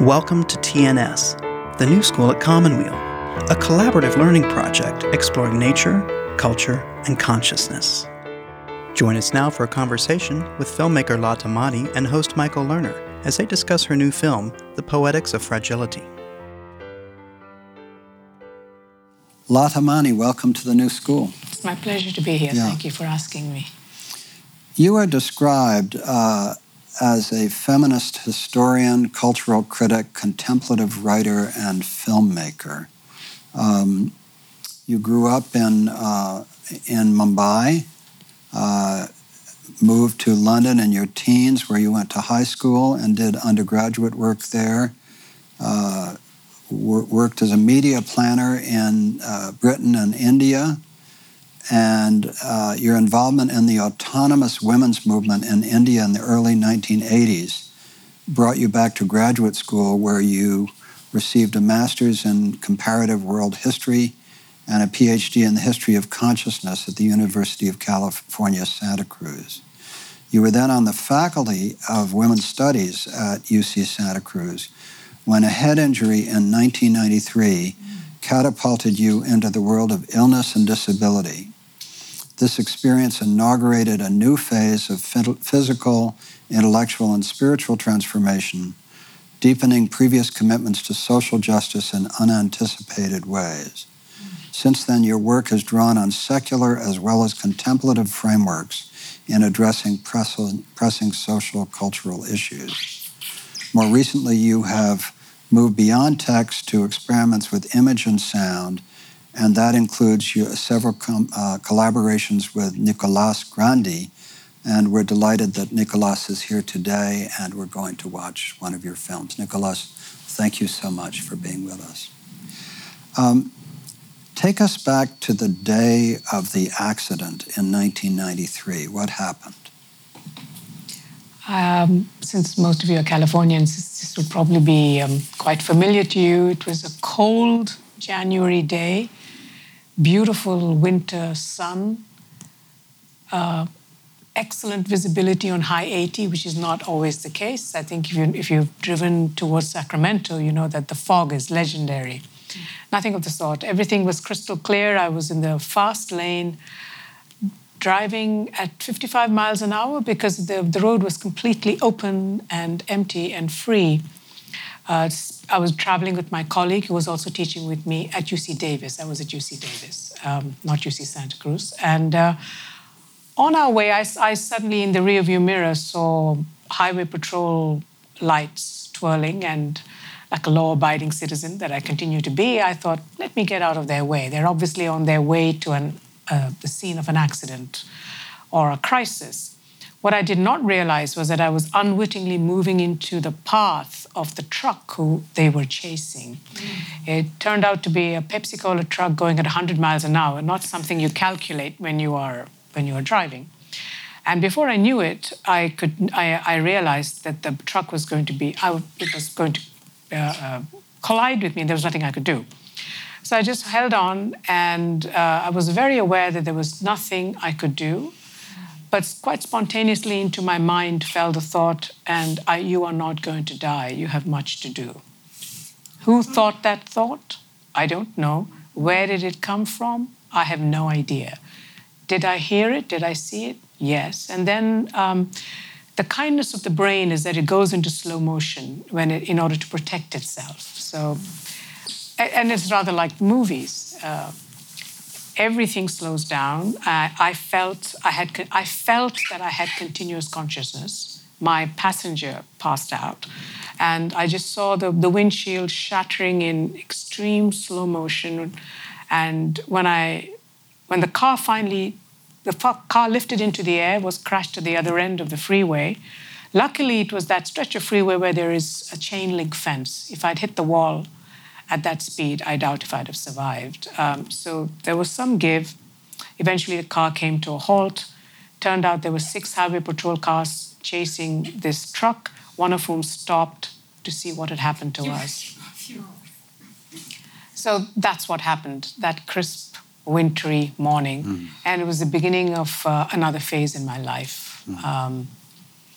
Welcome to TNS, the new school at Commonweal, a collaborative learning project exploring nature, culture, and consciousness. Join us now for a conversation with filmmaker Lata Mani and host Michael Lerner as they discuss her new film, The Poetics of Fragility. Lata Mani, welcome to the new school. It's my pleasure to be here. Yeah. Thank you for asking me. You are described uh, as a feminist historian, cultural critic, contemplative writer, and filmmaker. Um, you grew up in, uh, in Mumbai, uh, moved to London in your teens, where you went to high school and did undergraduate work there. Uh, wor- worked as a media planner in uh, Britain and India and uh, your involvement in the autonomous women's movement in India in the early 1980s brought you back to graduate school where you received a master's in comparative world history and a PhD in the history of consciousness at the University of California, Santa Cruz. You were then on the faculty of women's studies at UC Santa Cruz when a head injury in 1993 catapulted you into the world of illness and disability. This experience inaugurated a new phase of physical, intellectual, and spiritual transformation, deepening previous commitments to social justice in unanticipated ways. Since then, your work has drawn on secular as well as contemplative frameworks in addressing pressing social cultural issues. More recently, you have moved beyond text to experiments with image and sound and that includes several com- uh, collaborations with Nicolas Grandi. And we're delighted that Nicolas is here today, and we're going to watch one of your films. Nicolas, thank you so much for being with us. Um, take us back to the day of the accident in 1993. What happened? Um, since most of you are Californians, this will probably be um, quite familiar to you. It was a cold January day beautiful winter sun, uh, excellent visibility on I-80, which is not always the case. I think if, you, if you've driven towards Sacramento, you know that the fog is legendary. Nothing of the sort. Everything was crystal clear. I was in the fast lane driving at 55 miles an hour because the, the road was completely open and empty and free. Uh, I was traveling with my colleague who was also teaching with me at UC Davis. I was at UC Davis, um, not UC Santa Cruz. And uh, on our way, I, I, suddenly, in the rearview mirror, saw highway patrol lights twirling. And like a law abiding citizen that I continue to be, I thought, let me get out of their way. They're obviously on their way to an, uh, the scene of an accident or a crisis. What I did not realize was that I was unwittingly moving into the path of the truck who they were chasing. Mm. It turned out to be a Pepsi Cola truck going at 100 miles an hour, not something you calculate when you are when you are driving. And before I knew it, I could I, I realized that the truck was going to be I, it was going to uh, uh, collide with me, and there was nothing I could do. So I just held on, and uh, I was very aware that there was nothing I could do but quite spontaneously into my mind fell the thought, and I, you are not going to die, you have much to do. Who thought that thought? I don't know. Where did it come from? I have no idea. Did I hear it? Did I see it? Yes. And then um, the kindness of the brain is that it goes into slow motion when it, in order to protect itself. So, and it's rather like movies. Uh, everything slows down. I, I felt I had I felt that I had continuous consciousness. My passenger passed out, and I just saw the, the windshield shattering in extreme slow motion. And when I when the car finally the car lifted into the air was crashed to the other end of the freeway. Luckily, it was that stretch of freeway where there is a chain link fence. If I'd hit the wall, at that speed, I doubt if I'd have survived. Um, so there was some give. Eventually, the car came to a halt. Turned out there were six highway patrol cars chasing this truck, one of whom stopped to see what had happened to us. So that's what happened that crisp, wintry morning. Mm. And it was the beginning of uh, another phase in my life. Mm. Um,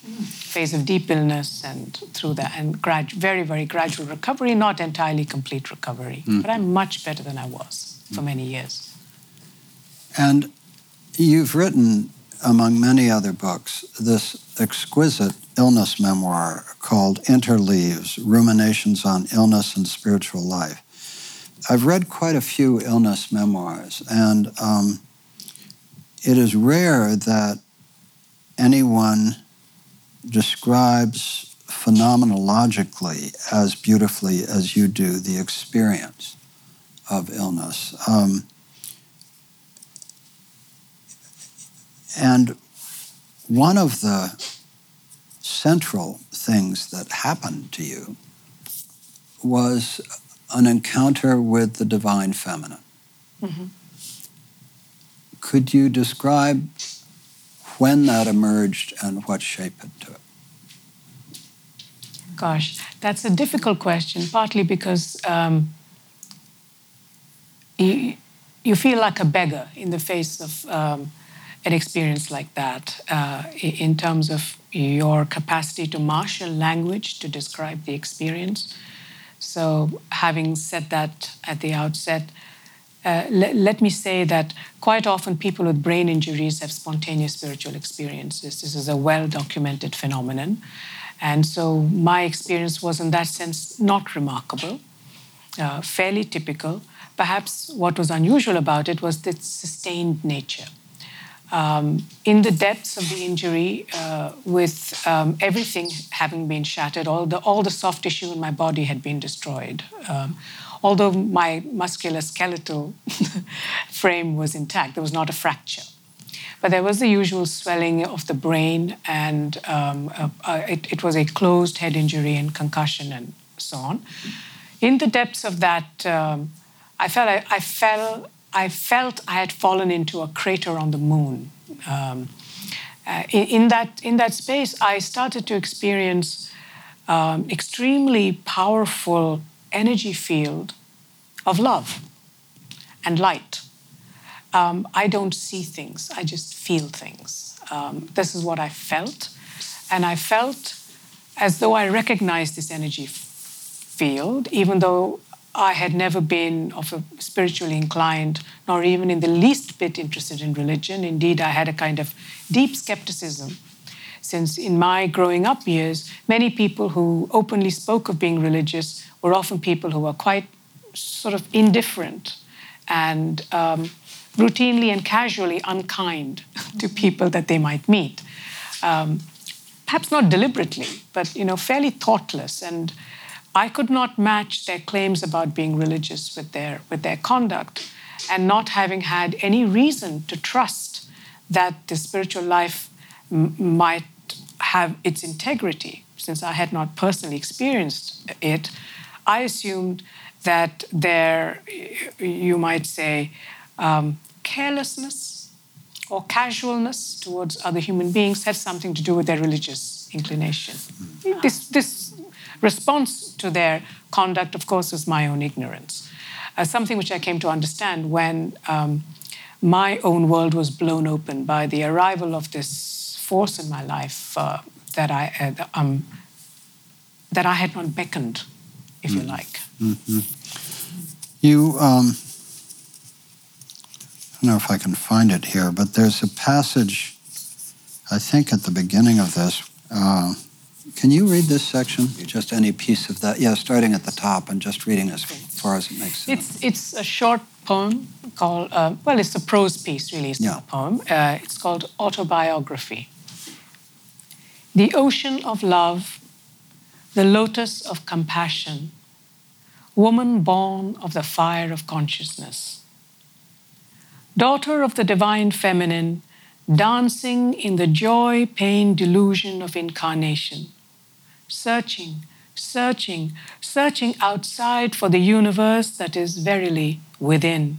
phase of deep illness and through that and grad, very very gradual recovery not entirely complete recovery mm. but i'm much better than i was for many years. And you've written among many other books this exquisite illness memoir called interleaves ruminations on illness and spiritual life. I've read quite a few illness memoirs and um, it is rare that anyone describes phenomenologically as beautifully as you do the experience of illness. Um, and one of the central things that happened to you was an encounter with the divine feminine. Mm-hmm. Could you describe when that emerged and what shape it took? Gosh, that's a difficult question, partly because um, you, you feel like a beggar in the face of um, an experience like that, uh, in terms of your capacity to marshal language to describe the experience. So, having said that at the outset, uh, le- let me say that quite often people with brain injuries have spontaneous spiritual experiences. This is a well documented phenomenon. And so my experience was, in that sense, not remarkable, uh, fairly typical. Perhaps what was unusual about it was its sustained nature. Um, in the depths of the injury, uh, with um, everything having been shattered, all the, all the soft tissue in my body had been destroyed. Um, although my muscular skeletal frame was intact, there was not a fracture. But there was the usual swelling of the brain, and um, uh, uh, it, it, was a closed head injury and concussion and so on. In the depths of that, um, I felt I, I, fell, I felt I had fallen into a crater on the moon. Um, uh, in, in, that, in that space, I started to experience um, extremely powerful energy field of love and light. Um, I don't see things, I just feel things. Um, this is what I felt. And I felt as though I recognized this energy field, even though I had never been of a spiritually inclined, nor even in the least bit interested in religion. Indeed, I had a kind of deep skepticism since in my growing up years, many people who openly spoke of being religious were often people who were quite sort of indifferent and um, routinely and casually unkind to people that they might meet. Um, perhaps not deliberately, but you know, fairly thoughtless. And I could not match their claims about being religious with their with their conduct, and not having had any reason to trust that the spiritual life m- might have its integrity, since I had not personally experienced it, I assumed that there, you might say, um, carelessness or casualness towards other human beings had something to do with their religious inclination. This, this response to their conduct, of course, was my own ignorance. Uh, something which I came to understand when um, my own world was blown open by the arrival of this force in my life uh, that I uh, um, that I had not beckoned, if mm. you like. Mm-hmm. You, um, I don't know if I can find it here, but there's a passage, I think, at the beginning of this. Uh, can you read this section? Just any piece of that? Yeah, starting at the top and just reading as far as it makes sense. It's, it's a short poem called, uh, well, it's a prose piece, really. It's yeah. not a poem. Uh, it's called Autobiography. The ocean of love, the lotus of compassion, woman born of the fire of consciousness. Daughter of the divine feminine, dancing in the joy, pain, delusion of incarnation, searching, searching, searching outside for the universe that is verily within.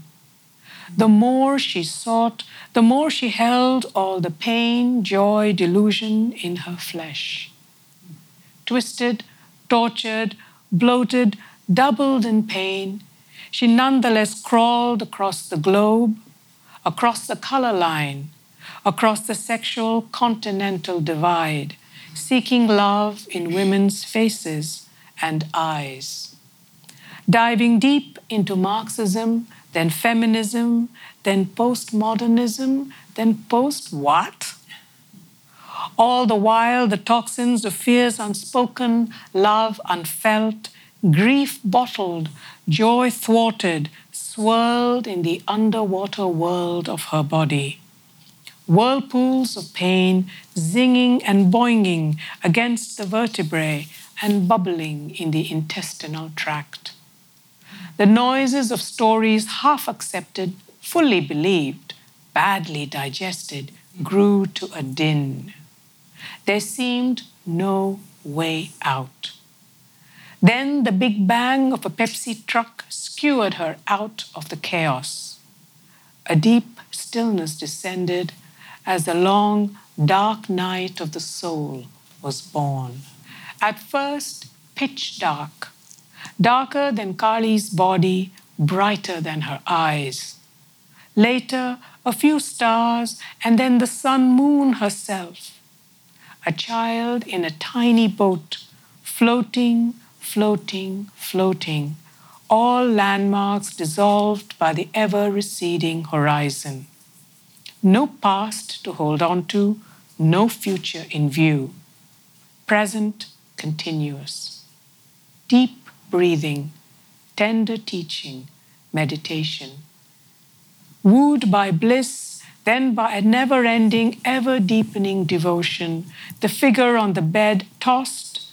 The more she sought, the more she held all the pain, joy, delusion in her flesh. Twisted, tortured, bloated, doubled in pain, she nonetheless crawled across the globe, across the color line, across the sexual continental divide, seeking love in women's faces and eyes. Diving deep into Marxism, then feminism, then postmodernism, then post what? All the while, the toxins of fears unspoken, love unfelt, grief bottled, joy thwarted, swirled in the underwater world of her body. Whirlpools of pain zinging and boinging against the vertebrae and bubbling in the intestinal tract. The noises of stories half accepted, fully believed, badly digested, grew to a din. There seemed no way out. Then the big bang of a Pepsi truck skewered her out of the chaos. A deep stillness descended as the long, dark night of the soul was born. At first, pitch dark, darker than Kali's body, brighter than her eyes. Later, a few stars, and then the sun moon herself. A child in a tiny boat, floating, floating, floating, all landmarks dissolved by the ever receding horizon. No past to hold on to, no future in view. Present, continuous. Deep breathing, tender teaching, meditation. Wooed by bliss, then by a never ending, ever deepening devotion, the figure on the bed tossed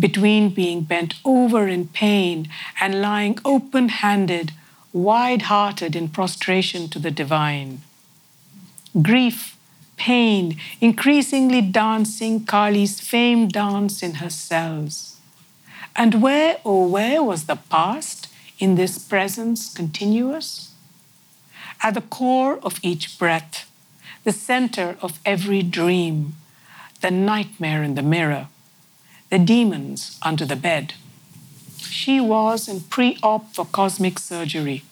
between being bent over in pain and lying open handed, wide hearted in prostration to the divine grief, pain, increasingly dancing Kali's famed dance in her cells. And where, oh, where was the past in this presence continuous? At the core of each breath, the center of every dream, the nightmare in the mirror, the demons under the bed. She was in pre op for cosmic surgery.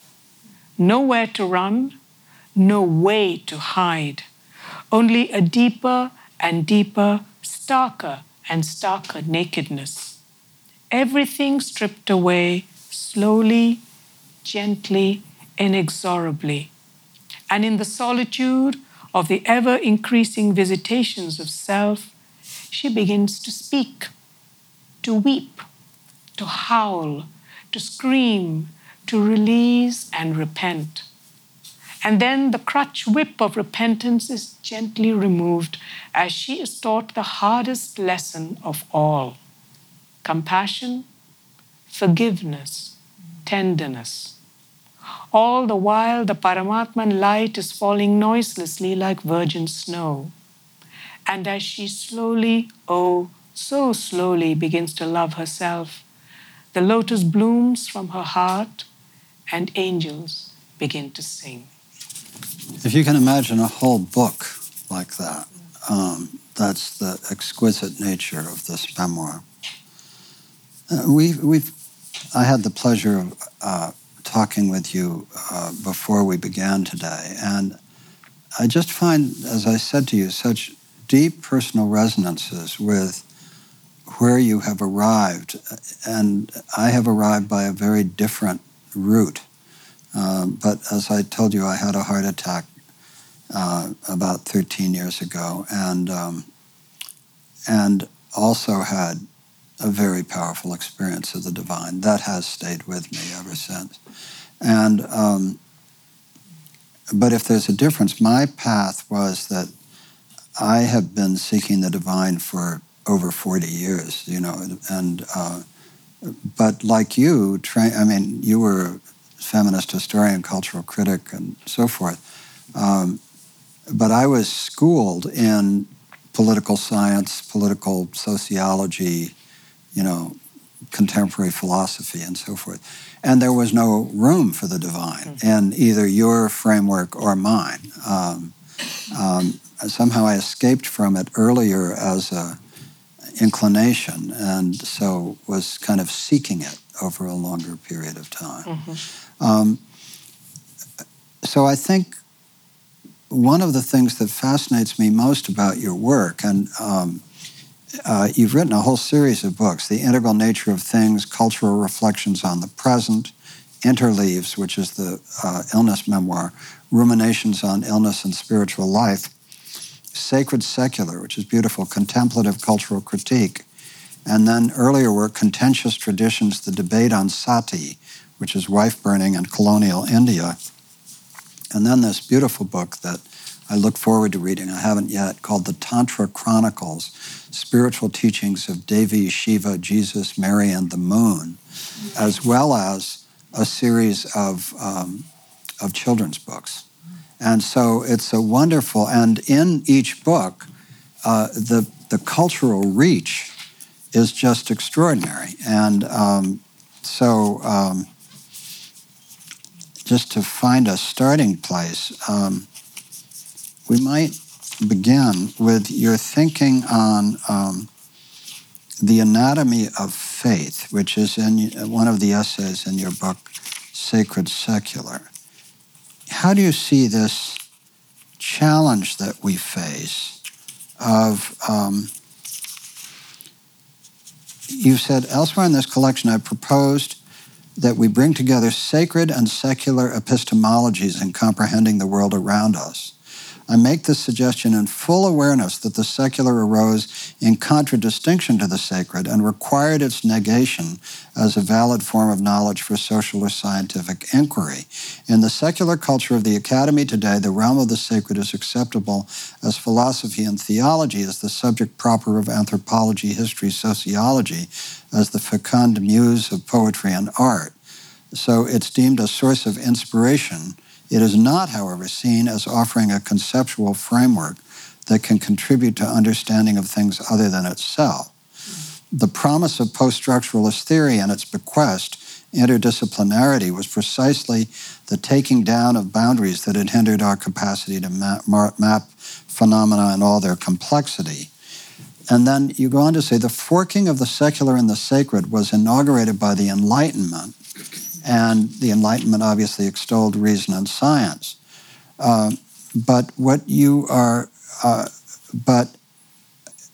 Nowhere to run, no way to hide, only a deeper and deeper, starker and starker nakedness. Everything stripped away slowly, gently, inexorably. And in the solitude of the ever increasing visitations of self, she begins to speak, to weep, to howl, to scream, to release and repent. And then the crutch whip of repentance is gently removed as she is taught the hardest lesson of all compassion, forgiveness, tenderness. All the while, the Paramatman light is falling noiselessly like virgin snow. And as she slowly, oh, so slowly begins to love herself, the lotus blooms from her heart and angels begin to sing. If you can imagine a whole book like that, um, that's the exquisite nature of this memoir. Uh, we, we've, I had the pleasure of uh, talking with you uh, before we began today, and I just find, as I said to you, such deep personal resonances with where you have arrived, and I have arrived by a very different route. Um, but as I told you, I had a heart attack uh, about 13 years ago, and um, and also had a very powerful experience of the divine that has stayed with me ever since. And um, but if there's a difference, my path was that I have been seeking the divine for over 40 years, you know, and uh, but like you, tra- I mean, you were a feminist historian, cultural critic, and so forth. Um, but I was schooled in political science, political sociology, you know, contemporary philosophy, and so forth. And there was no room for the divine mm-hmm. in either your framework or mine. Um, um, somehow I escaped from it earlier as a inclination, and so was kind of seeking it over a longer period of time. Mm-hmm. Um, so I think one of the things that fascinates me most about your work, and um, uh, you've written a whole series of books The Integral Nature of Things, Cultural Reflections on the Present, Interleaves, which is the uh, illness memoir, Ruminations on Illness and Spiritual Life, Sacred Secular, which is beautiful, Contemplative Cultural Critique, and then earlier work, Contentious Traditions, The Debate on Sati, which is wife burning in colonial India. And then this beautiful book that I look forward to reading, I haven't yet, called The Tantra Chronicles Spiritual Teachings of Devi, Shiva, Jesus, Mary, and the Moon, as well as a series of, um, of children's books. And so it's a wonderful, and in each book, uh, the, the cultural reach is just extraordinary. And um, so, um, just to find a starting place, um, we might begin with your thinking on um, the anatomy of faith, which is in one of the essays in your book, Sacred Secular. How do you see this challenge that we face of um, you said elsewhere in this collection, I proposed that we bring together sacred and secular epistemologies in comprehending the world around us. I make this suggestion in full awareness that the secular arose in contradistinction to the sacred and required its negation as a valid form of knowledge for social or scientific inquiry. In the secular culture of the academy today, the realm of the sacred is acceptable as philosophy and theology, as the subject proper of anthropology, history, sociology, as the fecund muse of poetry and art. So it's deemed a source of inspiration it is not, however, seen as offering a conceptual framework that can contribute to understanding of things other than itself. The promise of post structuralist theory and its bequest, interdisciplinarity, was precisely the taking down of boundaries that had hindered our capacity to map, map phenomena in all their complexity. And then you go on to say the forking of the secular and the sacred was inaugurated by the Enlightenment and the Enlightenment obviously extolled reason and science. Uh, but what you are, uh, but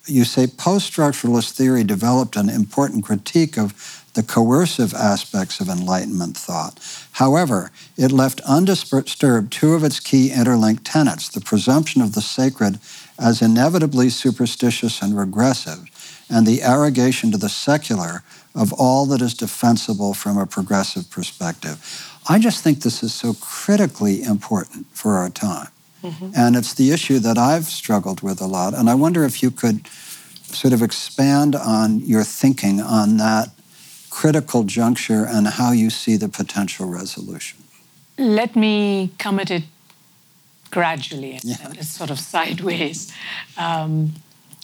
you say post structuralist theory developed an important critique of the coercive aspects of Enlightenment thought. However, it left undisturbed two of its key interlinked tenets the presumption of the sacred as inevitably superstitious and regressive, and the arrogation to the secular of all that is defensible from a progressive perspective. I just think this is so critically important for our time. Mm-hmm. And it's the issue that I've struggled with a lot. And I wonder if you could sort of expand on your thinking on that critical juncture and how you see the potential resolution. Let me come at it gradually and, yeah. sort of sideways. Um,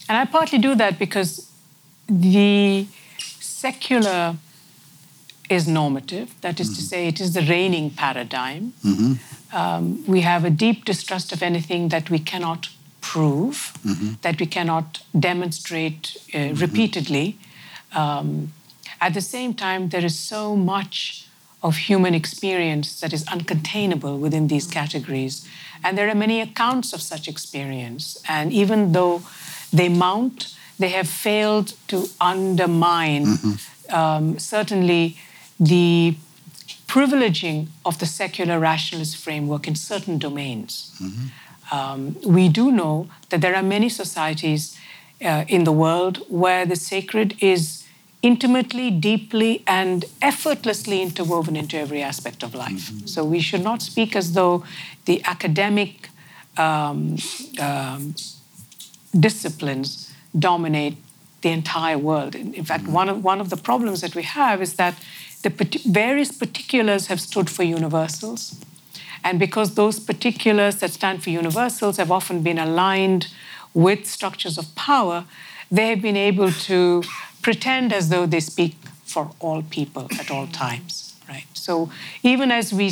and I partly do that because the secular is normative, that is mm-hmm. to say, it is the reigning paradigm. Mm-hmm. Um, we have a deep distrust of anything that we cannot prove, mm-hmm. that we cannot demonstrate uh, mm-hmm. repeatedly. Um, at the same time, there is so much of human experience that is uncontainable within these categories. And there are many accounts of such experience. And even though they mount, they have failed to undermine mm-hmm. um, certainly the privileging of the secular rationalist framework in certain domains. Mm-hmm. Um, we do know that there are many societies uh, in the world where the sacred is intimately, deeply, and effortlessly interwoven into every aspect of life. Mm-hmm. So we should not speak as though the academic um, um, disciplines dominate the entire world. In fact, one of, one of the problems that we have is that the various particulars have stood for universals. And because those particulars that stand for universals have often been aligned with structures of power, they have been able to pretend as though they speak for all people at all times. Right. So even as we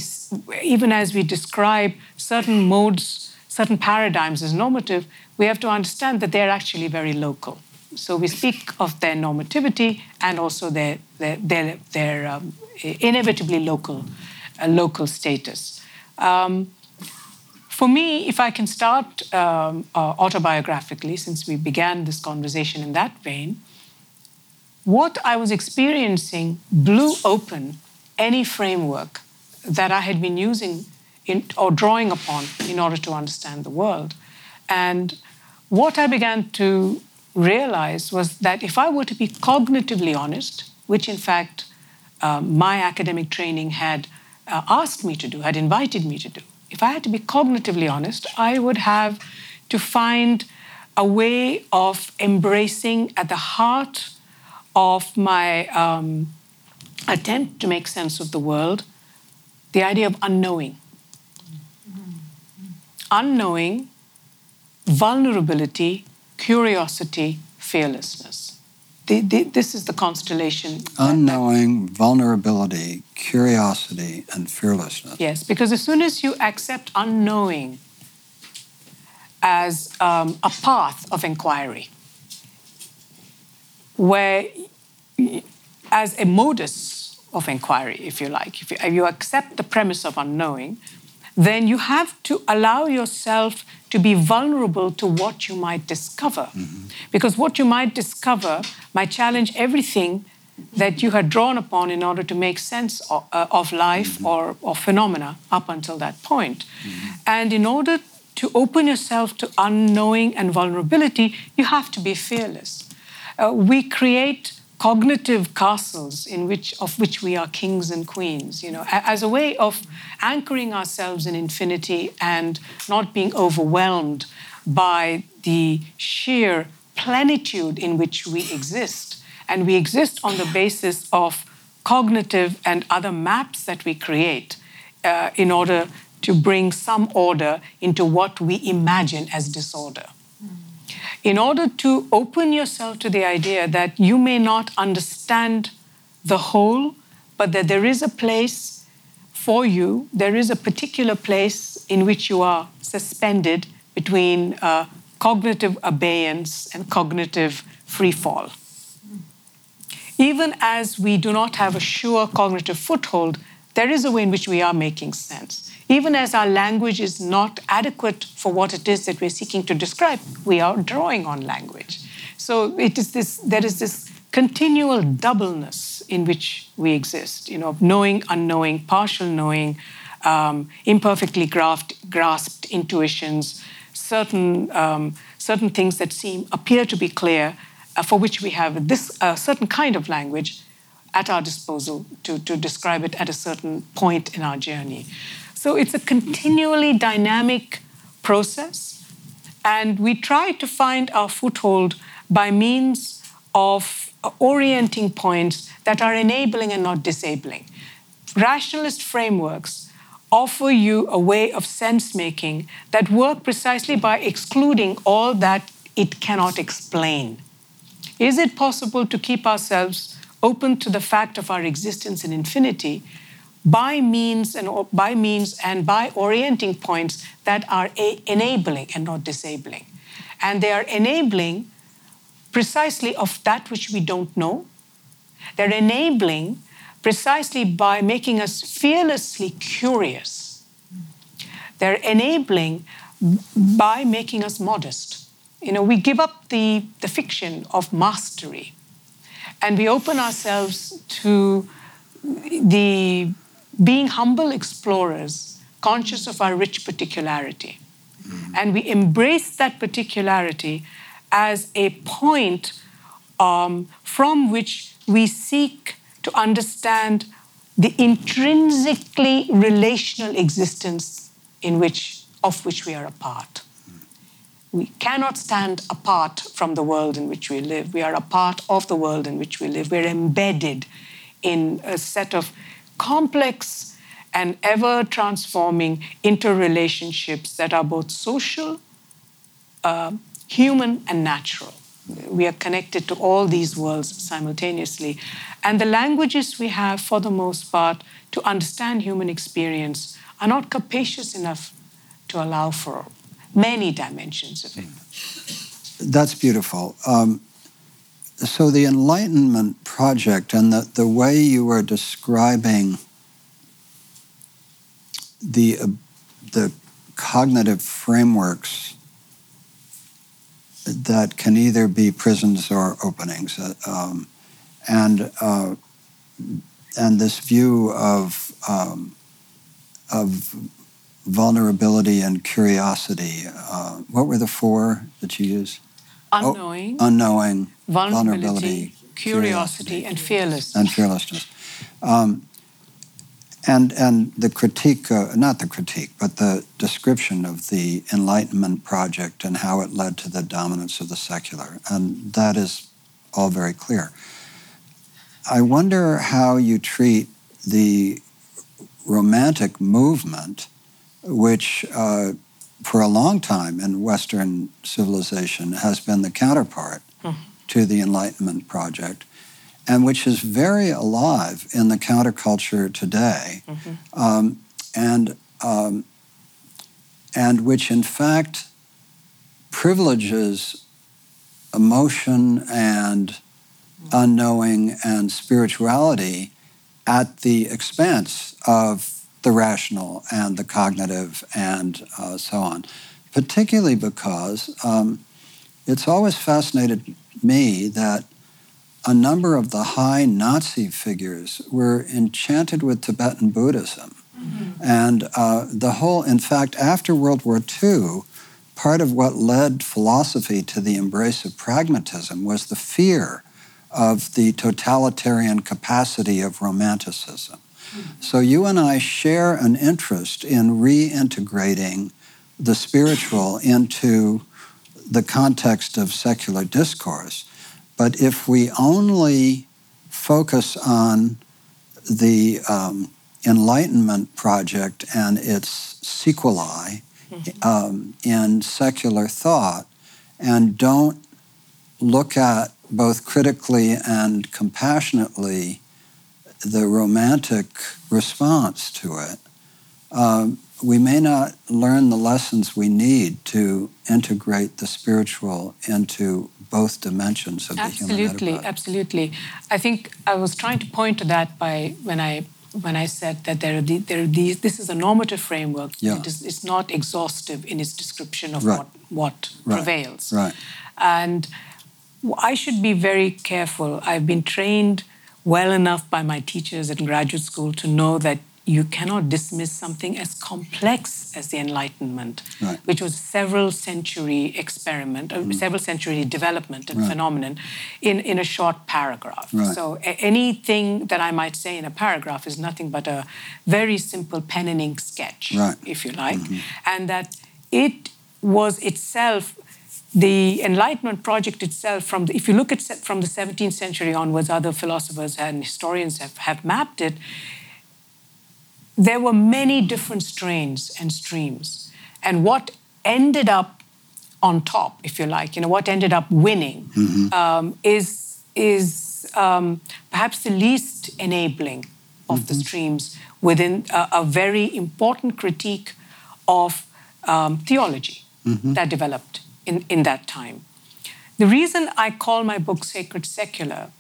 even as we describe certain modes, certain paradigms as normative, we have to understand that they're actually very local. So we speak of their normativity and also their, their, their, their um, inevitably local, uh, local status. Um, for me, if I can start um, uh, autobiographically, since we began this conversation in that vein, what I was experiencing blew open any framework that I had been using in, or drawing upon in order to understand the world. And what I began to realize was that if I were to be cognitively honest, which in fact uh, my academic training had uh, asked me to do, had invited me to do, if I had to be cognitively honest, I would have to find a way of embracing at the heart of my um, attempt to make sense of the world the idea of unknowing. Unknowing, vulnerability, curiosity, fearlessness. The, the, this is the constellation. Unknowing, vulnerability, curiosity, and fearlessness. Yes, because as soon as you accept unknowing as um, a path of inquiry, where as a modus of inquiry, if you like, if you, if you accept the premise of unknowing, then you have to allow yourself to be vulnerable to what you might discover. Mm-hmm. Because what you might discover might challenge everything that you had drawn upon in order to make sense of, uh, of life mm-hmm. or of phenomena up until that point. Mm-hmm. And in order to open yourself to unknowing and vulnerability, you have to be fearless. Uh, we create cognitive castles in which, of which we are kings and queens, you know, as a way of anchoring ourselves in infinity and not being overwhelmed by the sheer plenitude in which we exist. And we exist on the basis of cognitive and other maps that we create uh, in order to bring some order into what we imagine as disorder in order to open yourself to the idea that you may not understand the whole, but that there is a place for you, there is a particular place in which you are suspended between uh, cognitive abeyance and cognitive free fall. Even as we do not have a sure cognitive foothold, there is a way in which we are making sense. Even as our language is not adequate for what it is that we're seeking to describe, we are drawing on language. So it is this, there is this continual doubleness in which we exist, you know, knowing, unknowing, partial knowing, um, imperfectly grasped, grasped intuitions, certain, um, certain things that seem appear to be clear, uh, for which we have this uh, certain kind of language at our disposal to, to describe it at a certain point in our journey. So it's a continually dynamic process, and we try to find our foothold by means of orienting points that are enabling and not disabling. Rationalist frameworks offer you a way of sense making that work precisely by excluding all that it cannot explain. Is it possible to keep ourselves open to the fact of our existence in infinity by means and by means and by orienting points that are enabling and not disabling. And they are enabling precisely of that which we don't know. They're enabling precisely by making us fearlessly curious. They're enabling by making us modest. You know we give up the, the fiction of mastery and we open ourselves to the being humble explorers, conscious of our rich particularity. Mm-hmm. And we embrace that particularity as a point um, from which we seek to understand the intrinsically relational existence in which, of which we are a part. We cannot stand apart from the world in which we live. We are a part of the world in which we live. We're embedded in a set of complex and ever transforming interrelationships that are both social, uh, human, and natural. We are connected to all these worlds simultaneously. And the languages we have, for the most part, to understand human experience are not capacious enough to allow for many dimensions of it. That's beautiful. Um, so the Enlightenment Project and the, the way you are describing the, uh, the cognitive frameworks that can either be prisons or openings. Uh, um, and, uh, and this view of, um, of vulnerability and curiosity. Uh, what were the four that you used? Unknowing, oh, unknowing, vulnerability, vulnerability curiosity, curiosity, and fearlessness. And fearlessness. Um, and, and the critique, uh, not the critique, but the description of the Enlightenment project and how it led to the dominance of the secular. And that is all very clear. I wonder how you treat the romantic movement, which uh, for a long time in Western civilization has been the counterpart mm-hmm. To the Enlightenment project and which is very alive in the counterculture today, mm-hmm. um, and um, and which in fact privileges emotion and unknowing and spirituality at the expense of the rational and the cognitive and uh, so on, particularly because um, it's always fascinated me that a number of the high Nazi figures were enchanted with Tibetan Buddhism. Mm-hmm. And uh, the whole, in fact, after World War II, part of what led philosophy to the embrace of pragmatism was the fear of the totalitarian capacity of romanticism. Mm-hmm. So you and I share an interest in reintegrating the spiritual into the context of secular discourse. But if we only focus on the um, Enlightenment project and its sequelae mm-hmm. um, in secular thought and don't look at both critically and compassionately the romantic response to it, um, we may not learn the lessons we need to integrate the spiritual into both dimensions of absolutely, the human Absolutely, absolutely. I think I was trying to point to that by when I when I said that there are, the, there are these. This is a normative framework. Yeah. It is, it's not exhaustive in its description of right. what what right. prevails. Right. And I should be very careful. I've been trained well enough by my teachers in graduate school to know that you cannot dismiss something as complex as the Enlightenment, right. which was several century experiment, mm. several century development and right. phenomenon in, in a short paragraph. Right. So a- anything that I might say in a paragraph is nothing but a very simple pen and ink sketch, if you like, mm-hmm. and that it was itself the Enlightenment project itself, from the, if you look at from the 17th century onwards, other philosophers and historians have, have mapped it, there were many different strains and streams. And what ended up on top, if you like, you know, what ended up winning mm-hmm. um, is, is um, perhaps the least enabling of mm-hmm. the streams within a, a, very important critique of um, theology mm-hmm. that developed in, in that time. The reason I call my book Sacred Secular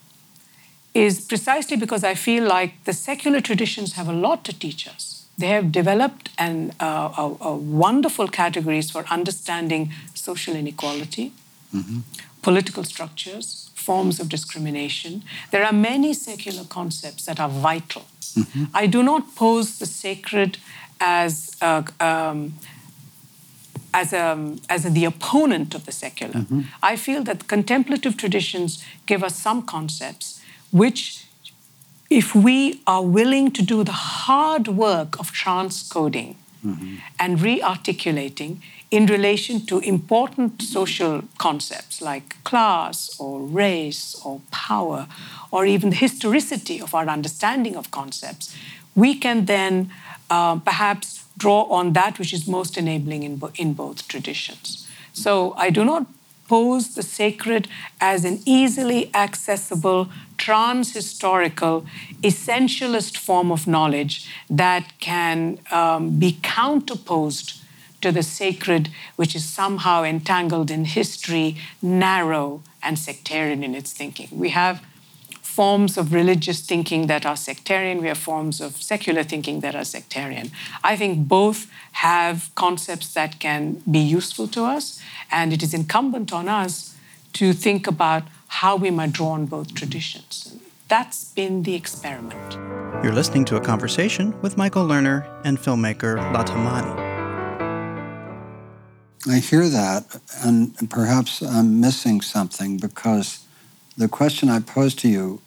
is precisely because I feel like the secular traditions have a lot to teach us. They have developed an, uh, a, a wonderful categories for understanding social inequality, mm-hmm. political structures, forms of discrimination. There are many secular concepts that are vital. Mm-hmm. I do not pose the sacred as a, um, as, a, as a, the opponent of the secular. Mm-hmm. I feel that contemplative traditions give us some concepts which, if we are willing to do the hard work of transcoding mm-hmm. and re articulating in relation to important social concepts like class or race or power, or even the historicity of our understanding of concepts, we can then uh, perhaps draw on that which is most enabling in, bo- in both traditions. So I do not pose the sacred as an easily accessible, trans historical, essentialist form of knowledge that can um, be counterposed to the sacred, which is somehow entangled in history, narrow, and sectarian in its thinking. We have forms of religious thinking that are sectarian, we have forms of secular thinking that are sectarian. I think both have concepts that can be useful to us, and it is incumbent on us to think about how we might draw on both traditions. That's been the experiment. You're listening to a conversation with Michael Lerner and filmmaker Lata Mani. I hear that, and perhaps I'm missing something because the question I posed to you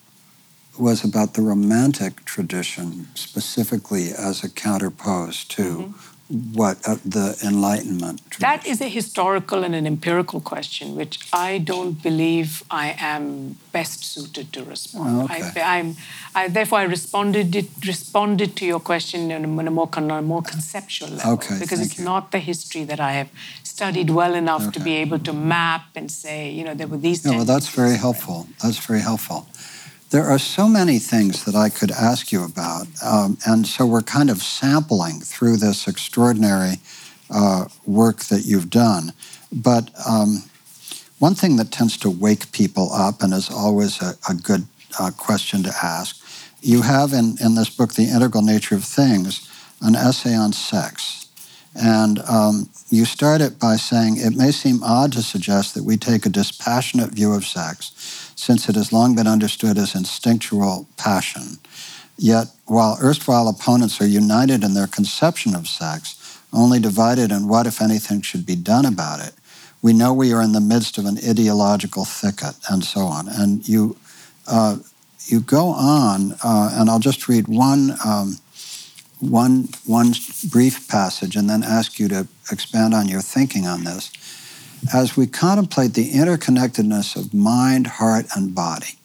was about the romantic tradition, specifically as a counterpose to mm-hmm what uh, the Enlightenment. Tradition. That is a historical and an empirical question, which I don't believe I am best suited to respond. Oh, okay. I, am I, therefore, I responded it, responded to your question in a, a more, on a more conceptual level, okay, because it's you. not the history that I have studied well enough okay. to be able to map and say, you know, there were these. No, well, that's very helpful. That's very helpful. There are so many things that I could ask you about. Um, and so we're kind of sampling through this extraordinary uh, work that you've done. But um, one thing that tends to wake people up and is always a, a good uh, question to ask you have in, in this book, The Integral Nature of Things, an essay on sex. And um, you start it by saying it may seem odd to suggest that we take a dispassionate view of sex since it has long been understood as instinctual passion. Yet, while erstwhile opponents are united in their conception of sex, only divided in what, if anything, should be done about it, we know we are in the midst of an ideological thicket, and so on. And you, uh, you go on, uh, and I'll just read one, um, one, one brief passage and then ask you to expand on your thinking on this as we contemplate the interconnectedness of mind, heart, and body,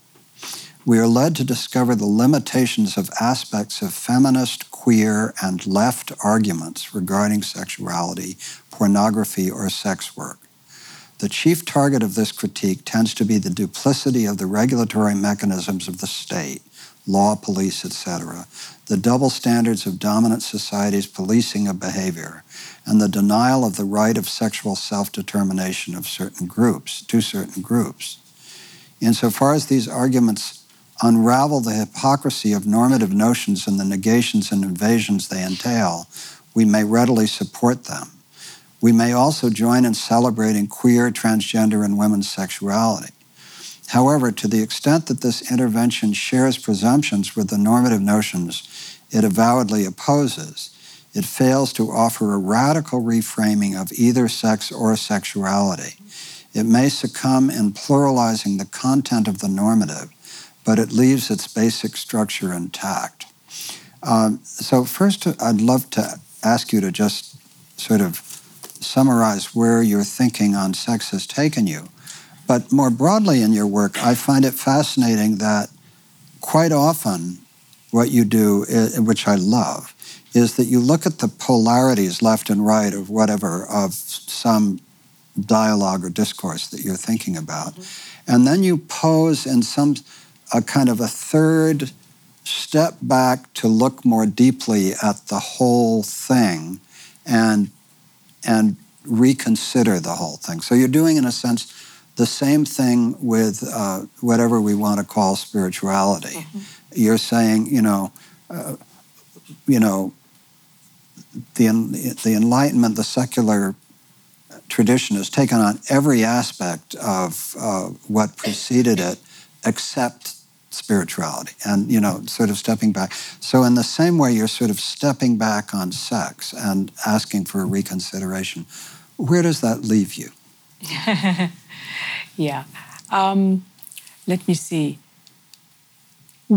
we are led to discover the limitations of aspects of feminist, queer, and left arguments regarding sexuality, pornography, or sex work. The chief target of this critique tends to be the duplicity of the regulatory mechanisms of the state, law, police, etc., the double standards of dominant society's policing of behavior, and the denial of the right of sexual self determination of certain groups, to certain groups. Insofar as these arguments unravel the hypocrisy of normative notions and the negations and invasions they entail, we may readily support them. We may also join in celebrating queer, transgender, and women's sexuality. However, to the extent that this intervention shares presumptions with the normative notions it avowedly opposes, it fails to offer a radical reframing of either sex or sexuality. It may succumb in pluralizing the content of the normative, but it leaves its basic structure intact. Um, so, first, I'd love to ask you to just sort of summarize where your thinking on sex has taken you. But more broadly in your work, I find it fascinating that quite often what you do, which I love, is that you look at the polarities left and right of whatever, of some dialogue or discourse that you're thinking about. Mm-hmm. And then you pose in some a kind of a third step back to look more deeply at the whole thing and and reconsider the whole thing. So you're doing, in a sense, the same thing with uh, whatever we want to call spirituality. Mm-hmm. You're saying, you know, uh, you know, the, the Enlightenment, the secular tradition has taken on every aspect of uh, what preceded it except spirituality and you know sort of stepping back. So in the same way you're sort of stepping back on sex and asking for a reconsideration where does that leave you? Yeah. Um, let me see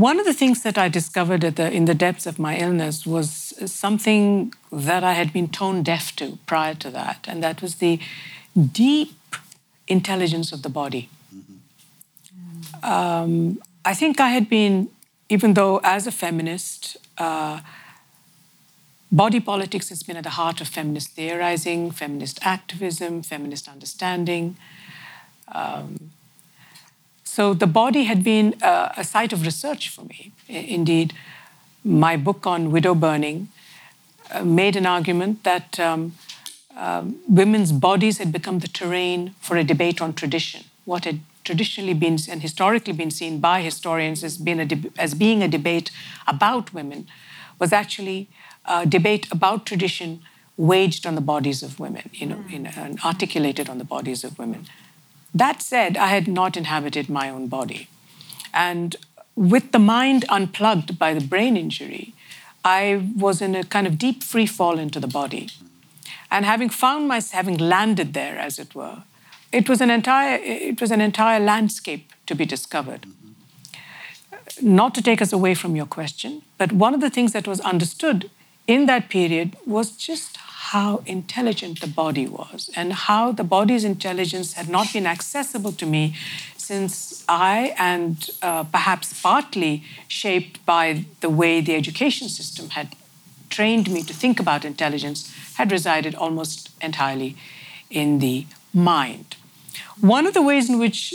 one of the things that I discovered the, in the depths of my illness was something that I had been tone deaf to prior to that, and that was the deep intelligence of the body. Mm-hmm. Um, I think I had been, even though as a feminist, uh, body politics has been at the heart of feminist theorizing, feminist activism, feminist understanding. Um, so the body had been a, a site of research for me. Indeed, my book on widow burning uh, made an argument that um, uh, women's bodies had become the terrain for a debate on tradition. What had traditionally been and historically been seen by historians as being a, as being a debate about women was actually a debate about tradition waged on the bodies of women, you know, in, and articulated on the bodies of women. That said, I had not inhabited my own body. And with the mind unplugged by the brain injury, I was in a kind of deep free fall into the body. And having found myself, having landed there, as it were, it was an entire, it was an entire landscape to be discovered. Not to take us away from your question, but one of the things that was understood in that period was just how intelligent the body was and how the body's intelligence had not been accessible to me since I, and uh, perhaps partly shaped by the way the education system had trained me to think about intelligence, had resided almost entirely in the mind. One of the ways in which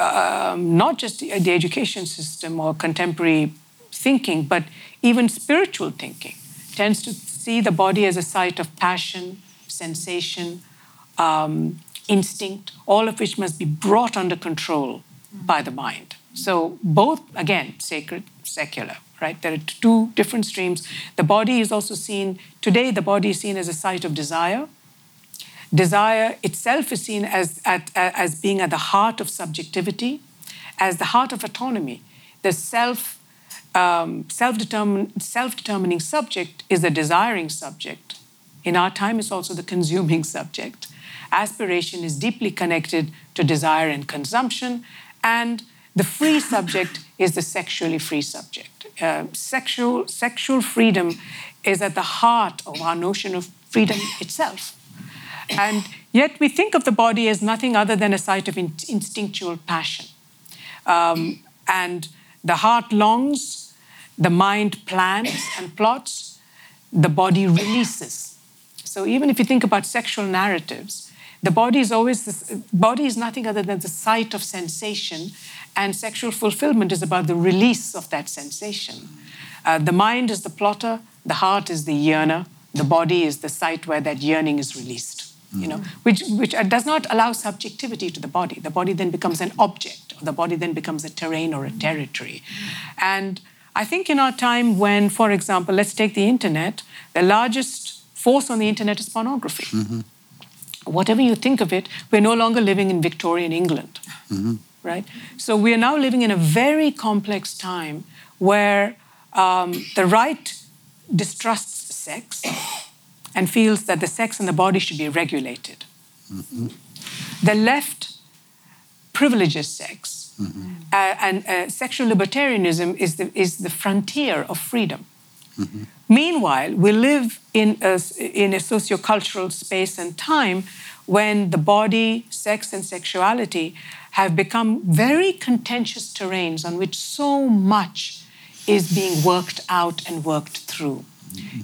um, not just the, the education system or contemporary thinking, but even spiritual thinking tends to see the body as a site of passion, sensation, um, instinct, all of which must be brought under control by the mind. So, both, again, sacred, secular, right? There are two different streams. The body is also seen, today, the body is seen as a site of desire. Desire itself is seen as, at, as being at the heart of subjectivity, as the heart of autonomy. The self um, self-determin- self-determining subject is the desiring subject. In our time, it's also the consuming subject aspiration is deeply connected to desire and consumption, and the free subject is the sexually free subject. Uh, sexual, sexual freedom is at the heart of our notion of freedom itself. And yet we think of the body as nothing other than a site of in- instinctual passion. Um, and the heart longs, the mind plans and plots, the body releases. So even if you think about sexual narratives, the body is always this, body is nothing other than the site of sensation, and sexual fulfillment is about the release of that sensation. Uh, the mind is the plotter, the heart is the yearner, the body is the site where that yearning is released. You know, which which uh, does not allow subjectivity to the body. The body then becomes an object, or the body then becomes a terrain or a territory. And I think in our time, when, for example, let's take the internet, the largest force on the internet is pornography. Mm-hmm whatever you think of it, we're no longer living in Victorian England, mm-hmm. right? So we are now living in a very complex time where um, the right distrusts sex and feels that the sex and the body should be regulated. Mm-hmm. The left privileges sex, mm-hmm. uh, and uh, sexual libertarianism is the, is the frontier of freedom. Mm-hmm. Meanwhile, we live in a, in a sociocultural space and time when the body, sex, and sexuality have become very contentious terrains on which so much is being worked out and worked through.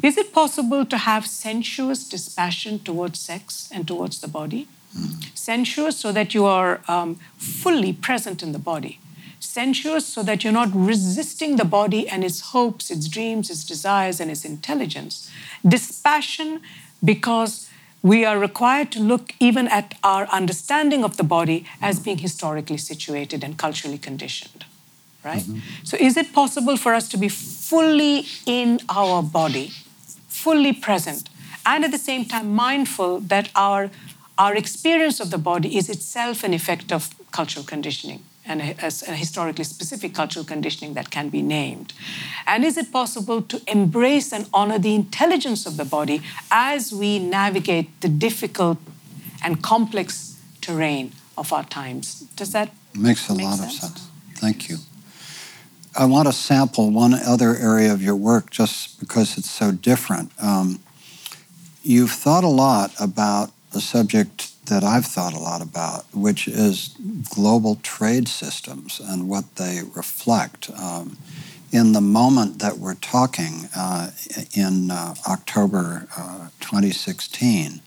Is it possible to have sensuous dispassion towards sex and towards the body? Sensuous so that you are um, fully present in the body sensuous so that you're not resisting the body and its hopes, its dreams, its desires, and its intelligence. Dispassion because we are required to look even at our understanding of the body as being historically situated and culturally conditioned. Right? Mm-hmm. So, is it possible for us to be fully in our body, fully present, and at the same time mindful that our, our experience of the body is itself an effect of cultural conditioning? and a, a, historically specific cultural conditioning that can be named? And is it possible to embrace and honor the intelligence of the body as we navigate the difficult and complex terrain of our times? Does that makes a lot sense? of sense? Thank you. I want to sample one other area of your work just because it's so different. Um, you've thought a lot about a subject that I've thought a lot about, which is global trade systems and what they reflect. Um, in the moment that we're talking uh, in uh, October uh, 2016,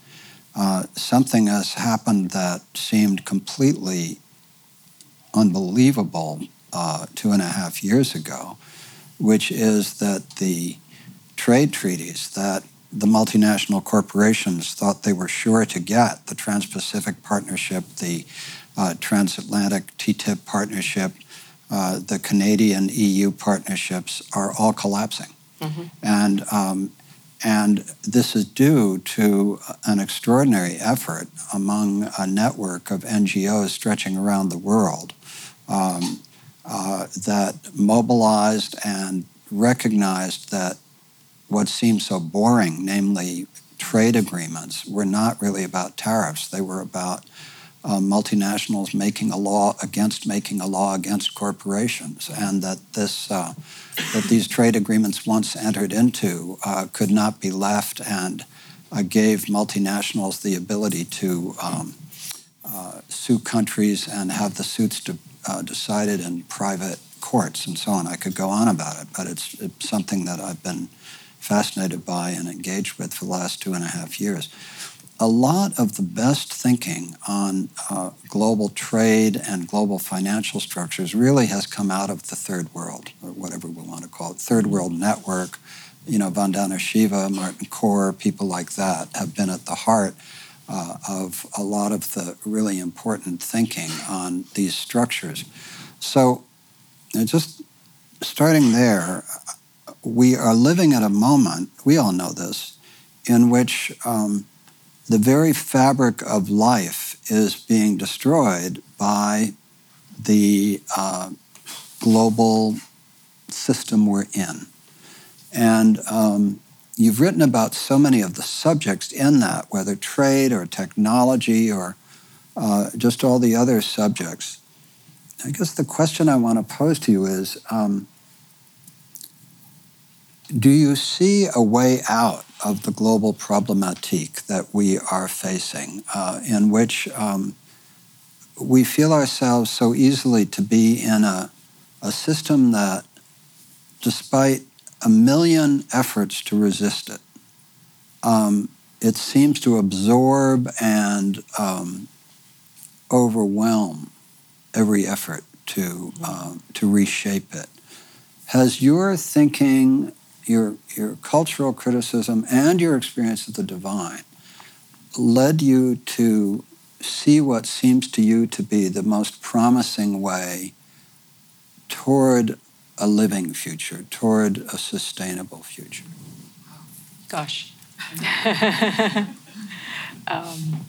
uh, something has happened that seemed completely unbelievable uh, two and a half years ago, which is that the trade treaties that the multinational corporations thought they were sure to get the Trans Pacific Partnership, the uh, transatlantic TTIP partnership, uh, the Canadian EU partnerships are all collapsing. Mm-hmm. And, um, and this is due to an extraordinary effort among a network of NGOs stretching around the world um, uh, that mobilized and recognized that what seemed so boring, namely trade agreements, were not really about tariffs. They were about uh, multinationals making a law against making a law against corporations, and that this uh, that these trade agreements once entered into uh, could not be left and uh, gave multinationals the ability to um, uh, sue countries and have the suits de- uh, decided in private courts and so on. I could go on about it, but it's, it's something that I've been fascinated by and engaged with for the last two and a half years. A lot of the best thinking on uh, global trade and global financial structures really has come out of the third world, or whatever we want to call it, third world network. You know, Vandana Shiva, Martin Khor, people like that have been at the heart uh, of a lot of the really important thinking on these structures. So, just starting there, we are living at a moment, we all know this, in which um, the very fabric of life is being destroyed by the uh, global system we're in. And um, you've written about so many of the subjects in that, whether trade or technology or uh, just all the other subjects. I guess the question I want to pose to you is um, Do you see a way out of the global problematique that we are facing, uh, in which um, we feel ourselves so easily to be in a, a system that, despite a million efforts to resist it. Um, it seems to absorb and um, overwhelm every effort to um, to reshape it. Has your thinking, your your cultural criticism, and your experience of the divine led you to see what seems to you to be the most promising way toward a living future, toward a sustainable future? Gosh. um,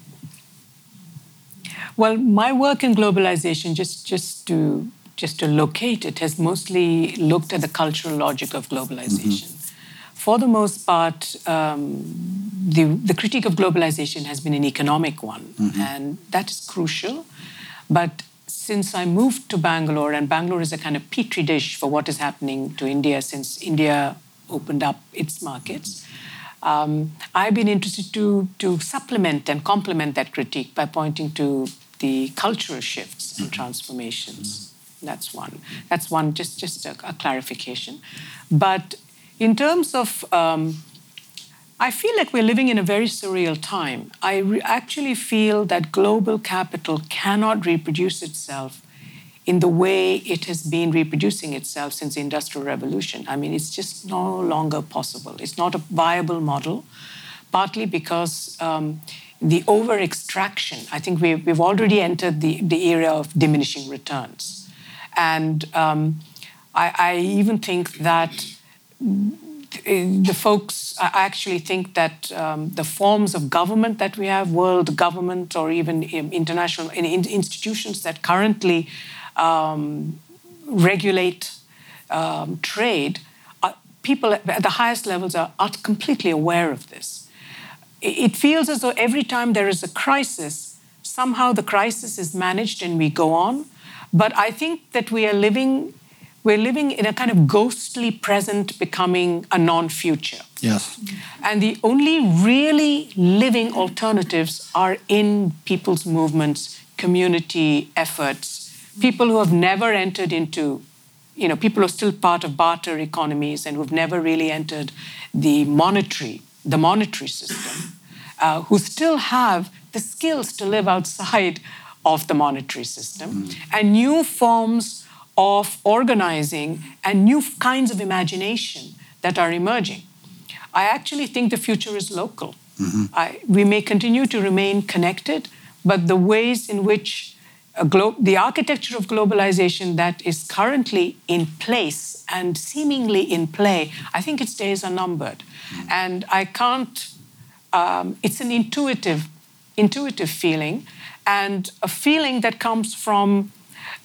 well, my work in globalization, just, just to just to locate it, has mostly looked at the cultural logic of globalization. Mm-hmm. For the most part, um, the, the critique of globalization has been an economic one, mm-hmm. and that is crucial. But since I moved to Bangalore, and Bangalore is a kind of petri dish for what is happening to India since India opened up its markets, um, I've been interested to, to supplement and complement that critique by pointing to the cultural shifts and transformations. That's one. That's one, just, just a, a clarification. But in terms of um, I feel like we're living in a very surreal time. I re- actually feel that global capital cannot reproduce itself in the way it has been reproducing itself since the Industrial Revolution. I mean, it's just no longer possible. It's not a viable model, partly because um, the over extraction, I think we've, we've already entered the, the era of diminishing returns. And um, I, I even think that the folks I actually think that um, the forms of government that we have, world government or even international institutions that currently um, regulate um, trade, uh, people at the highest levels are, are completely aware of this. It feels as though every time there is a crisis, somehow the crisis is managed and we go on. But I think that we are living we're living in a kind of ghostly present becoming a non future. Yes. And the only really living alternatives are in people's movements, community efforts, people who have never entered into, you know, people who are still part of barter economies and who've never really entered the monetary, the monetary system, uh, who still have the skills to live outside of the monetary system, mm. and new forms of organizing and new kinds of imagination that are emerging. I actually think the future is local. Mm-hmm. I, we may continue to remain connected, but the ways in which glo- the architecture of globalization that is currently in place and seemingly in play, I think its days are numbered. And I can't, um, it's an intuitive, intuitive feeling, and a feeling that comes from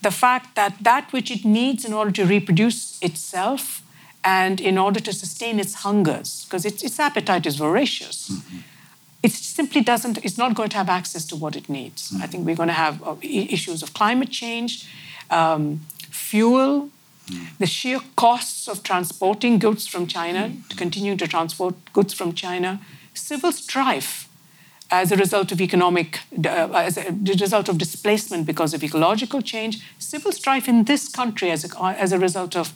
the fact that that which it needs in order to reproduce itself and in order to sustain its hungers, because its, its appetite is voracious. Mm-hmm it simply doesn't, it's not going to have access to what it needs. Mm. I think we're going to have uh, issues of climate change, um, fuel, mm. the sheer costs of transporting goods from China, mm. to continue to transport goods from China, civil strife as a result of economic, uh, as a result of displacement because of ecological change, civil strife in this country as a, as a result of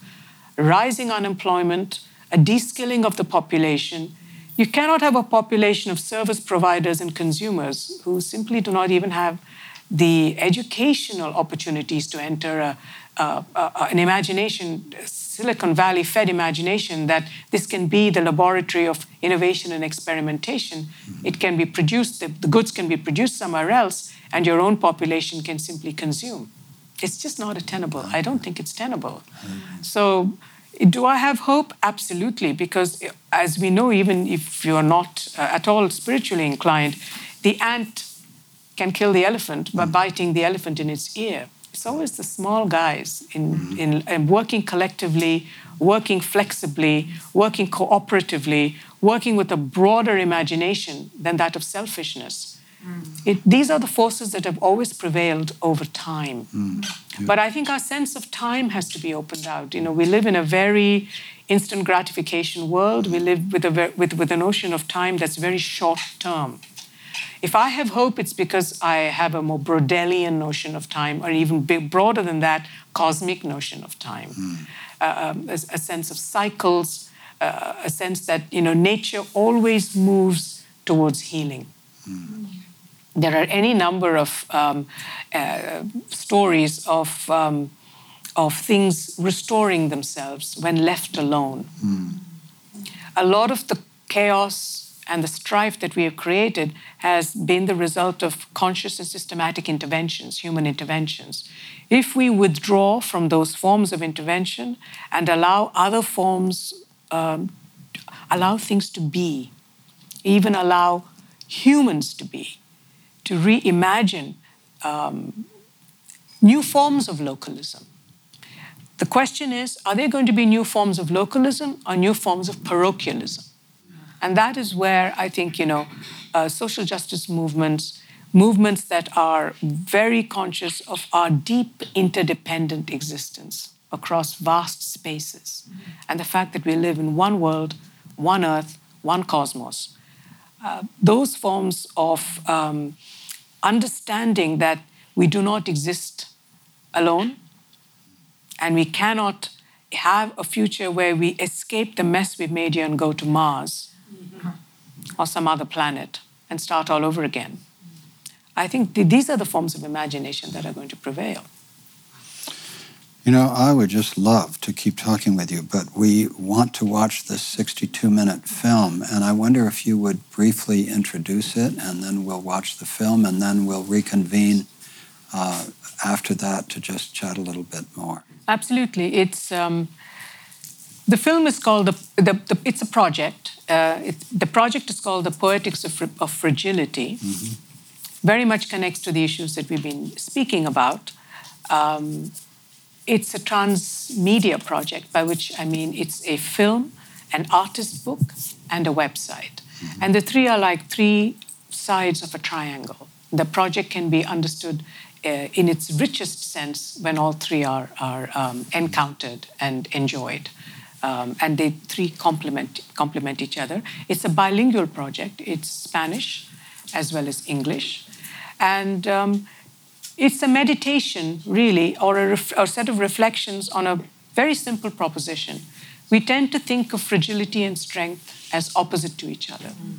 rising unemployment, a de-skilling of the population, you cannot have a population of service providers and consumers who simply do not even have the educational opportunities to enter a, a, an imagination, Silicon Valley fed imagination, that this can be the laboratory of innovation and experimentation. It can be produced, the, the goods can be produced somewhere else, and your own population can simply consume. It's just not tenable. I don't think it's tenable. So do I have hope? Absolutely, because as we know, even if you're not uh, at all spiritually inclined, the ant can kill the elephant by biting the elephant in its ear. It's always the small guys in, mm. in, in working collectively, working flexibly, working cooperatively, working with a broader imagination than that of selfishness it, these are the forces that have always prevailed over time. Mm. Yeah. But I think our sense of time has to be opened out. You know, we live in a very instant gratification world. We live with a, with, with a notion of time that's very short term. If I have hope, it's because I have a more Braudelian notion of time, or even big, broader than that, cosmic notion of time. Mm. Uh, um, a, a, sense of cycles, uh, a sense that you know nature always moves towards healing. Mm there are any number of um, uh, stories of, um, of things restoring themselves when left alone. Mm. A lot of the chaos and the strife that we have created has been the result of conscious and systematic interventions, human interventions. If we withdraw from those forms of intervention and allow other forms, um, allow things to be, even allow humans to be, to reimagine um, new forms of localism. The question is are there going to be new forms of localism or new forms of parochialism? And that is where I think, you know, uh, social justice movements, movements that are very conscious of our deep interdependent existence across vast spaces, and the fact that we live in one world, one earth, one cosmos. Uh, those forms of um, understanding that we do not exist alone and we cannot have a future where we escape the mess we've made here and go to Mars mm-hmm. Or some other planet and start all over again. I think th- these are the forms of imagination that are going to prevail. You know, I would just love to keep talking with you, but we want to watch this 62 minute film, and I wonder if you would briefly introduce it, and then we'll watch the film, and then we'll reconvene uh, after that to just chat a little bit more. Absolutely. It's. Um, the film is called the, the, the it's a project. Uh, the project is called the Poetics of, of Fragility. Mm-hmm. Very much connects to the issues that we've been speaking about. Um, it's a transmedia project, by which I mean it's a film, an artist book, and a website. Mm-hmm. And the three are like three sides of a triangle. The project can be understood uh, in its richest sense when all three are, are um, encountered and enjoyed. Um, and they three complement, complement each other. It's a bilingual project, it's Spanish as well as English. And um, it's a meditation, really, or a, ref- or set of reflections on a very simple proposition. We tend to think of fragility and strength as opposite to each other. Mm.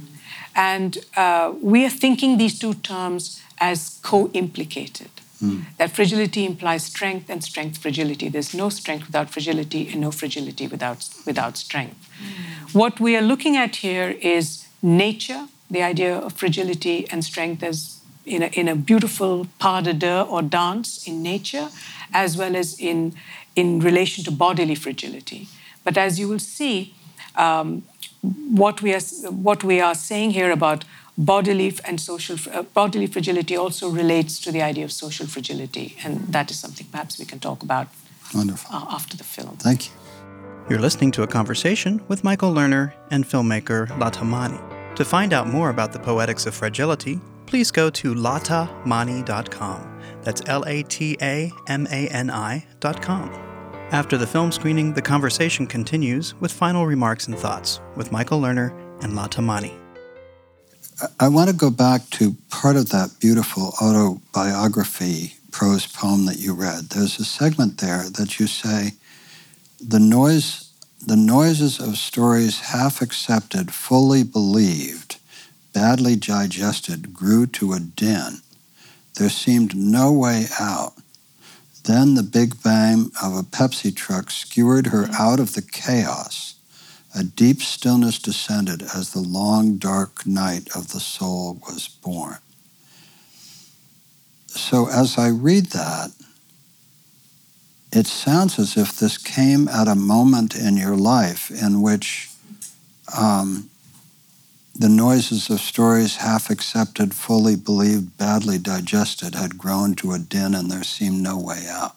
And uh, we are thinking these two terms as co implicated. Mm. That fragility implies strength and strength fragility. There's no strength without fragility and no fragility without, without strength. Mm. What we are looking at here is nature, the idea of fragility and strength as in a, in a beautiful pas de deux or dance in nature, as well as in, in relation to bodily fragility. But as you will see, um, what, we are, what we are saying here about bodily and social uh, bodily fragility also relates to the idea of social fragility, and that is something perhaps we can talk about Wonderful. Uh, after the film. Thank you. You're listening to a conversation with Michael Lerner and filmmaker Lata Mani. To find out more about the poetics of fragility, please go to latamani.com. That's L A T A M A N I.com. After the film screening, the conversation continues with final remarks and thoughts with Michael Lerner and Lata Mani. I want to go back to part of that beautiful autobiography prose poem that you read. There's a segment there that you say, the noise the noises of stories half accepted, fully believed, badly digested, grew to a din. There seemed no way out. Then the big bang of a Pepsi truck skewered her out of the chaos. A deep stillness descended as the long, dark night of the soul was born. So as I read that, it sounds as if this came at a moment in your life in which um, the noises of stories half accepted, fully believed, badly digested had grown to a din and there seemed no way out.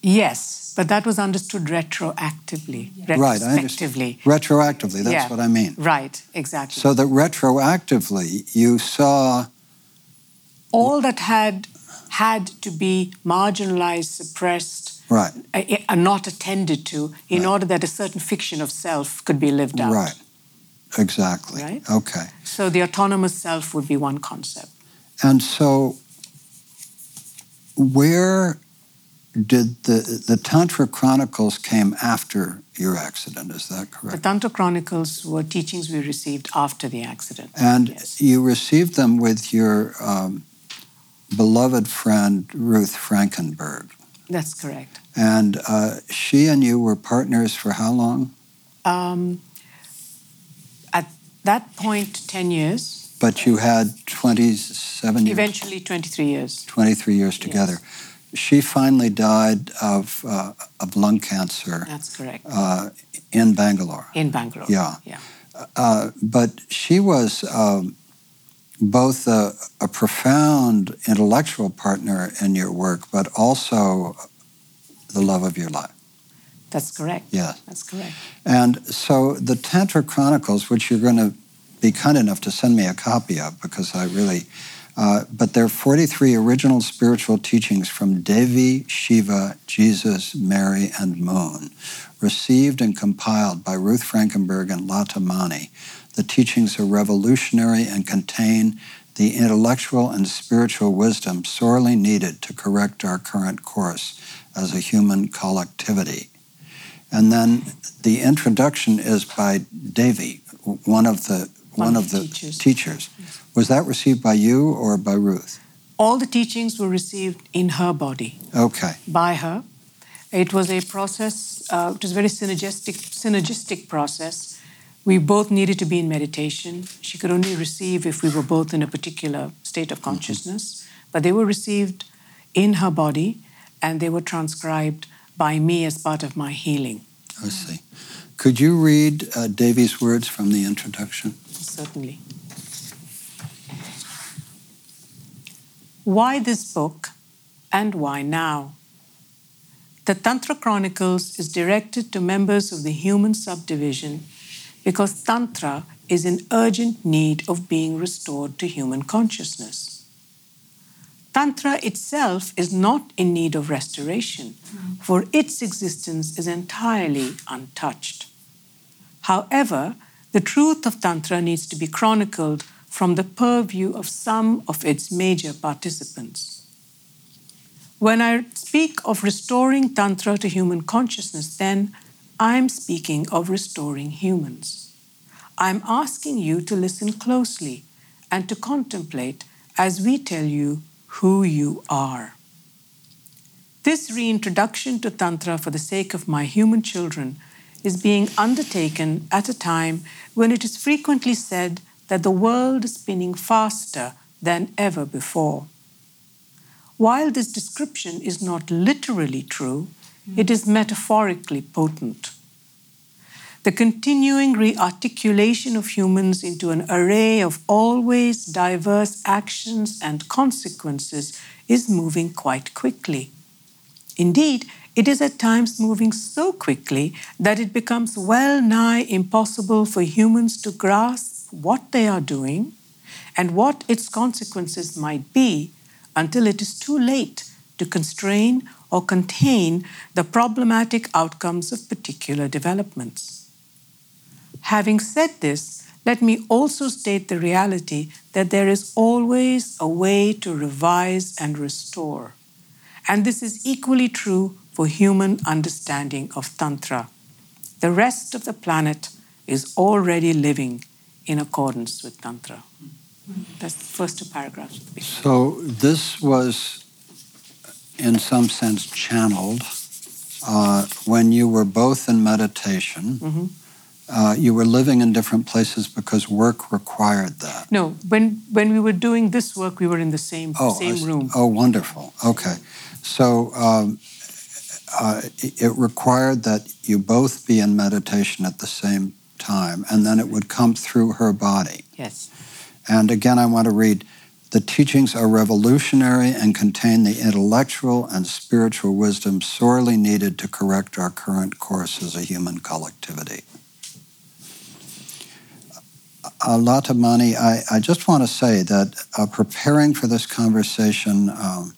Yes, but that was understood retroactively, Right, I retrospectively. Retroactively, that's Yeah. what I mean. Right, exactly. So that retroactively you saw, all that had had to be marginalized, suppressed, right, uh, uh, not attended to, in order that a certain fiction of self could be lived out. right, exactly. Right. Okay. So the autonomous self would be one concept. And so, where did the the Tantra Chronicles came after your accident? Is that correct? The? Tantra Chronicles were teachings we received after the accident. And yes. you received them with your um, beloved friend Ruth Frankenberg, That's correct. and uh, she and you were partners for how long? Um, at that point, 10 years, But you had 27 years, eventually 23 years. 23 years together. She finally died of uh, of lung cancer That's correct. uh, in Bangalore. In Bangalore. Yeah. Yeah. Uh, but she was um, both a, a profound intellectual partner in your work, but also the love of your life. That's correct. Yeah. That's correct. And so the Tantra Chronicles, which you're going to be kind enough to send me a copy of, because I really, uh, but there are 43 original spiritual teachings from Devi, Shiva, Jesus, Mary, and Moon, received and compiled by Ruth Frankenberg and Lata Mani. The teachings are revolutionary and contain the intellectual and spiritual wisdom sorely needed to correct our current course as a human collectivity. And then the introduction is by Devi, one of the one, of the teachers. teachers. Was that received by you or by Ruth? All the teachings were received in her body Okay. by her. It was a process, uh, it was a very synergistic, synergistic process. We both needed to be in meditation. She could only receive if we were both in a particular state of consciousness, but they were received in her body and they were transcribed by me as part of my healing. I see. Could you read uh, Devi's words from the introduction? Certainly. Why this book and why now? The Tantra Chronicles is directed to members of the human subdivision because Tantra is in urgent need of being restored to human consciousness. Tantra itself is not in need of restoration, for its existence is entirely untouched. However, the truth of Tantra needs to be chronicled from the purview of some of its major participants. When I speak of restoring Tantra to human consciousness, then I'm speaking of restoring humans. I'm asking you to listen closely and to contemplate as we tell you who you are. This reintroduction to Tantra for the sake of my human children is being undertaken at a time when it is frequently said that the world is spinning faster than ever before. While this description is not literally true, it is metaphorically potent. The continuing rearticulation of humans into an array of always diverse actions and consequences is moving quite quickly. Indeed, it is at times moving so quickly that it becomes well nigh impossible for humans to grasp what they are doing and what its consequences might be until it is too late to constrain or contain the problematic outcomes of particular developments. Having said this, let me also state the reality that there is always a way to revise and restore. And this is equally true for human understanding of Tantra. The rest of the planet is already living in accordance with Tantra. That's the first two paragraphs. So this was, in some sense, channeled uh, when you were both in meditation. Mm-hmm. Uh, you were living in different places because work required that. No, when when we were doing this work, we were in the same oh, same room. Oh, wonderful. Okay, so um, uh, it required that you both be in meditation at the same time, and then it would come through her body. Yes. And again, I want to read the teachings are revolutionary and contain the intellectual and spiritual wisdom sorely needed to correct our current course as a human collectivity. Uh, Lata Mani, I, I just want to say that uh, preparing for this conversation um,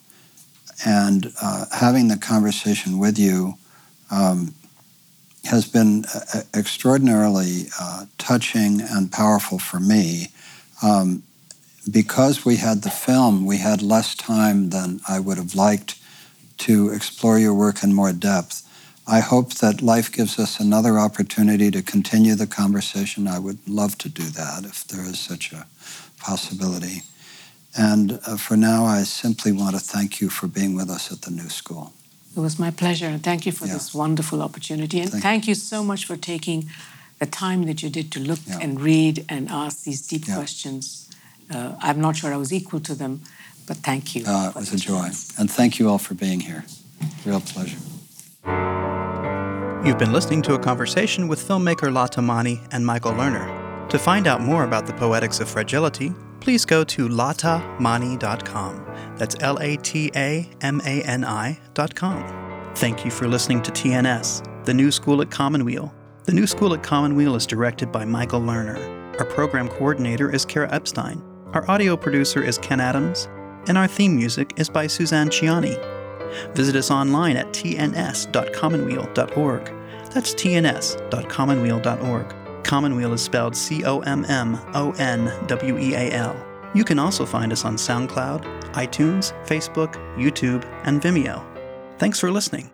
and uh, having the conversation with you um, has been uh, extraordinarily uh, touching and powerful for me. Um, because we had the film, we had less time than I would have liked to explore your work in more depth. I hope that life gives us another opportunity to continue the conversation. I would love to do that if there is such a possibility. And uh, for now, I simply want to thank you for being with us at the New School. It was my pleasure. And thank you for yeah. this wonderful opportunity. And thank, thank you so much for taking the time that you did to look yeah. and read and ask these deep yeah. questions. Uh, I'm not sure I was equal to them, but thank you. Uh, it was a joy. And thank you all for being here. Real pleasure. You've been listening to a conversation with filmmaker Lata Mani and Michael Lerner. To find out more about the poetics of fragility, please go to latamani.com. That's L A T A M A N I.com. Thank you for listening to TNS, the new school at Commonweal. The new school at Commonweal is directed by Michael Lerner. Our program coordinator is Kara Epstein. Our audio producer is Ken Adams. And our theme music is by Suzanne Ciani. Visit us online at tns.commonweal.org. That's tns.commonweal.org. Commonweal is spelled C O M M O N W E A L. You can also find us on SoundCloud, iTunes, Facebook, YouTube, and Vimeo. Thanks for listening.